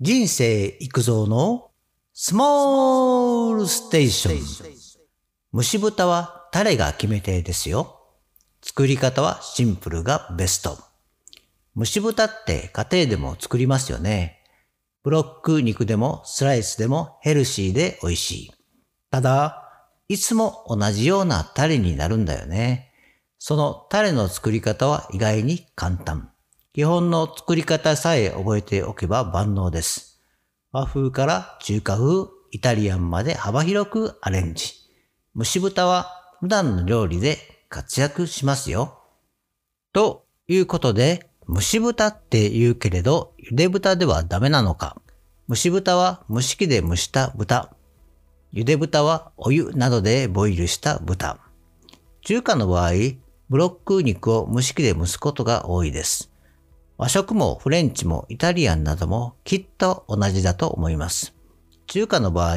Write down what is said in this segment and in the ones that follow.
人生育造のスモールステーション。蒸し豚はタレが決め手ですよ。作り方はシンプルがベスト。蒸し豚って家庭でも作りますよね。ブロック肉でもスライスでもヘルシーで美味しい。ただ、いつも同じようなタレになるんだよね。そのタレの作り方は意外に簡単。基本の作り方さえ覚えておけば万能です。和風から中華風、イタリアンまで幅広くアレンジ。蒸し豚は普段の料理で活躍しますよ。ということで、蒸し豚って言うけれど、茹で豚ではダメなのか。蒸し豚は蒸し器で蒸した豚。茹で豚はお湯などでボイルした豚。中華の場合、ブロック肉を蒸し器で蒸すことが多いです。和食もフレンチもイタリアンなどもきっと同じだと思います。中華の場合、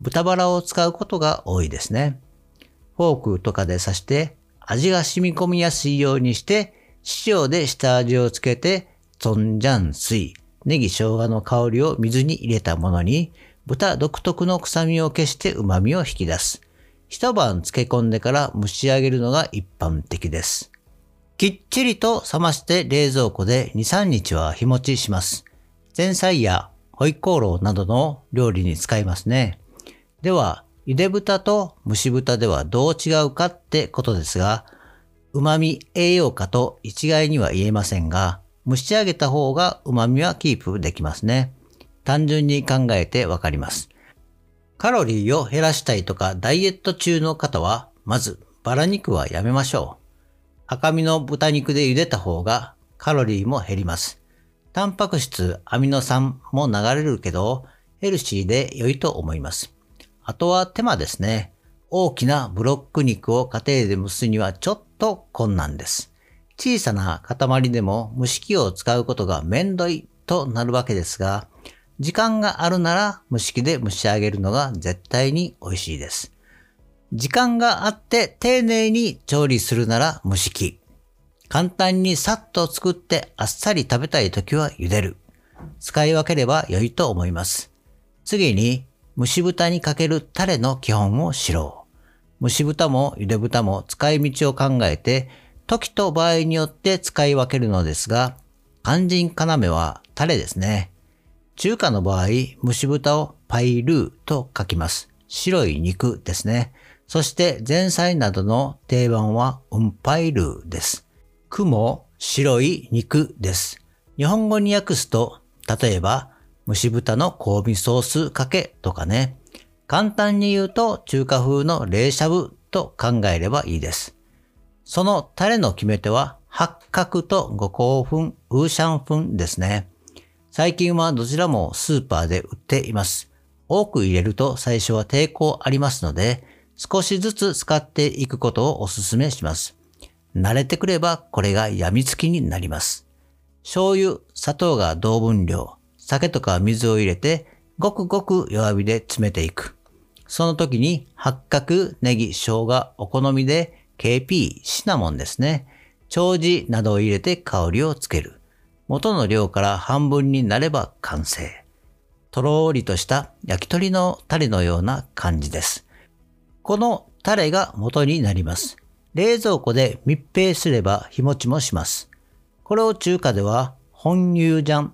豚バラを使うことが多いですね。フォークとかで刺して味が染み込みやすいようにして塩で下味をつけてゾンジャン水、ネギ生姜の香りを水に入れたものに豚独特の臭みを消して旨味を引き出す。一晩漬け込んでから蒸し上げるのが一般的です。きっちりと冷まして冷蔵庫で2、3日は日持ちします。前菜やホイコーローなどの料理に使いますね。では、茹で豚と蒸し豚ではどう違うかってことですが、旨味、栄養価と一概には言えませんが、蒸し上げた方が旨味はキープできますね。単純に考えてわかります。カロリーを減らしたいとかダイエット中の方は、まずバラ肉はやめましょう。赤身の豚肉で茹でた方がカロリーも減ります。タンパク質、アミノ酸も流れるけど、ヘルシーで良いと思います。あとは手間ですね。大きなブロック肉を家庭で蒸すにはちょっと困難です。小さな塊でも蒸し器を使うことがめんどいとなるわけですが、時間があるなら蒸し器で蒸し上げるのが絶対に美味しいです。時間があって丁寧に調理するなら蒸し器。簡単にさっと作ってあっさり食べたい時は茹でる。使い分ければ良いと思います。次に蒸し豚にかけるタレの基本を知ろう。蒸し豚も茹で豚も使い道を考えて時と場合によって使い分けるのですが、肝心要はタレですね。中華の場合、蒸し豚をパイルーと書きます。白い肉ですね。そして前菜などの定番はウンパイルーです。雲、白い肉です。日本語に訳すと、例えば、蒸し豚の香味ソースかけとかね。簡単に言うと中華風の冷しゃぶと考えればいいです。そのタレの決め手は八角と五香粉、ウーシャン粉ですね。最近はどちらもスーパーで売っています。多く入れると最初は抵抗ありますので、少しずつ使っていくことをお勧めします。慣れてくればこれが病みつきになります。醤油、砂糖が同分量、酒とか水を入れてごくごく弱火で詰めていく。その時に八角、ネギ、生姜、お好みで KP、シナモンですね。長寿などを入れて香りをつける。元の量から半分になれば完成。とろーりとした焼き鳥のタレのような感じです。このタレが元になります。冷蔵庫で密閉すれば日持ちもします。これを中華では本油醤、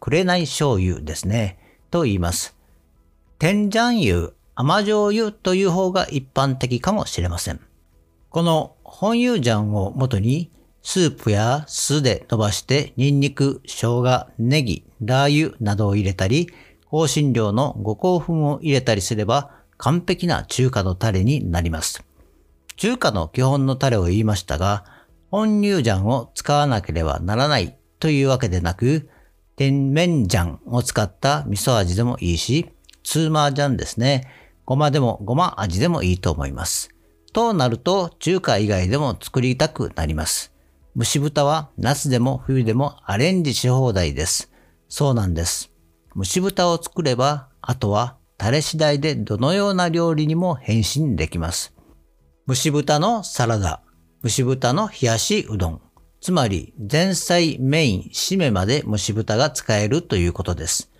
紅醤油ですね、と言います。天醤油、甘醤油という方が一般的かもしれません。この本油醤を元にスープや酢で伸ばしてニンニク、生姜、ネギ、ラー油などを入れたり、香辛料の五香粉を入れたりすれば完璧な中華のタレになります。中華の基本のタレを言いましたが、本乳醤を使わなければならないというわけでなく、甜麺醤を使った味噌味でもいいし、ツーマー醤ですね。ごまでもごま味でもいいと思います。となると中華以外でも作りたくなります。蒸し豚は夏でも冬でもアレンジし放題です。そうなんです。蒸し豚を作れば、あとはタレ次第でどのような料理にも変身できます。蒸し豚のサラダ、蒸し豚の冷やしうどん、つまり前菜、メイン、締めまで蒸し豚が使えるということです。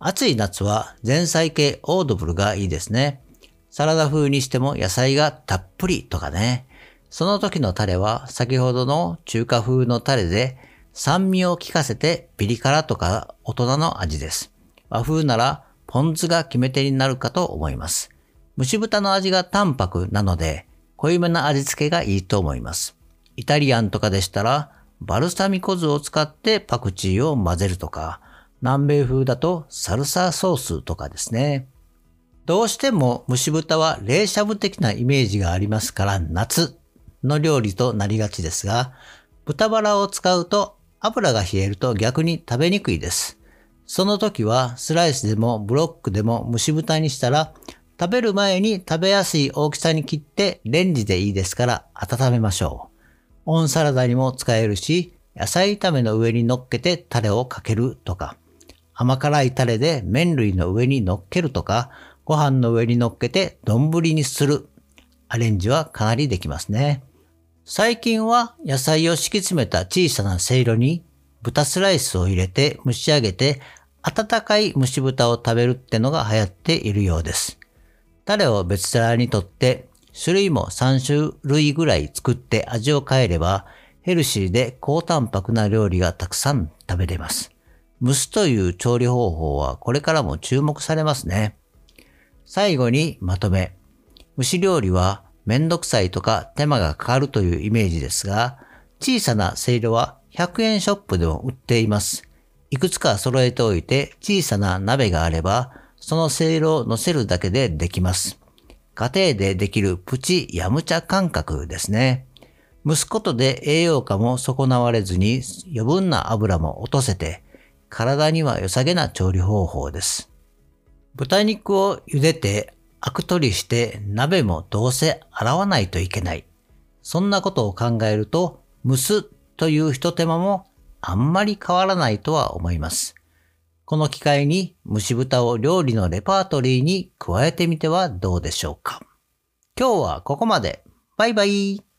暑い夏は前菜系オードブルがいいですね。サラダ風にしても野菜がたっぷりとかね。その時のタレは先ほどの中華風のタレで酸味を効かせてピリ辛とか大人の味です。和風ならポン酢が決め手になるかと思います。蒸し豚の味が淡白なので濃いめな味付けがいいと思います。イタリアンとかでしたらバルサミコ酢を使ってパクチーを混ぜるとか、南米風だとサルサソースとかですね。どうしても蒸し豚は冷しゃぶ的なイメージがありますから夏の料理となりがちですが、豚バラを使うと油が冷えると逆に食べにくいです。その時はスライスでもブロックでも蒸し豚にしたら食べる前に食べやすい大きさに切ってレンジでいいですから温めましょう。オンサラダにも使えるし、野菜炒めの上に乗っけてタレをかけるとか、甘辛いタレで麺類の上に乗っけるとか、ご飯の上に乗っけて丼にする。アレンジはかなりできますね。最近は野菜を敷き詰めた小さなせいろに豚スライスを入れて蒸し上げて温かい蒸し豚を食べるってのが流行っているようです。タレを別皿にとって種類も3種類ぐらい作って味を変えればヘルシーで高タンパクな料理がたくさん食べれます。蒸すという調理方法はこれからも注目されますね。最後にまとめ。蒸し料理はめんどくさいとか手間がかかるというイメージですが、小さなせいろは100円ショップでも売っています。いくつか揃えておいて小さな鍋があれば、そのせいろを乗せるだけでできます。家庭でできるプチやむちゃ感覚ですね。蒸すことで栄養価も損なわれずに余分な油も落とせて、体には良さげな調理方法です。豚肉を茹でてアク取りして鍋もどうせ洗わないといけない。そんなことを考えると、蒸すという一手間もあんまり変わらないとは思います。この機会に蒸し豚を料理のレパートリーに加えてみてはどうでしょうか。今日はここまで。バイバイ。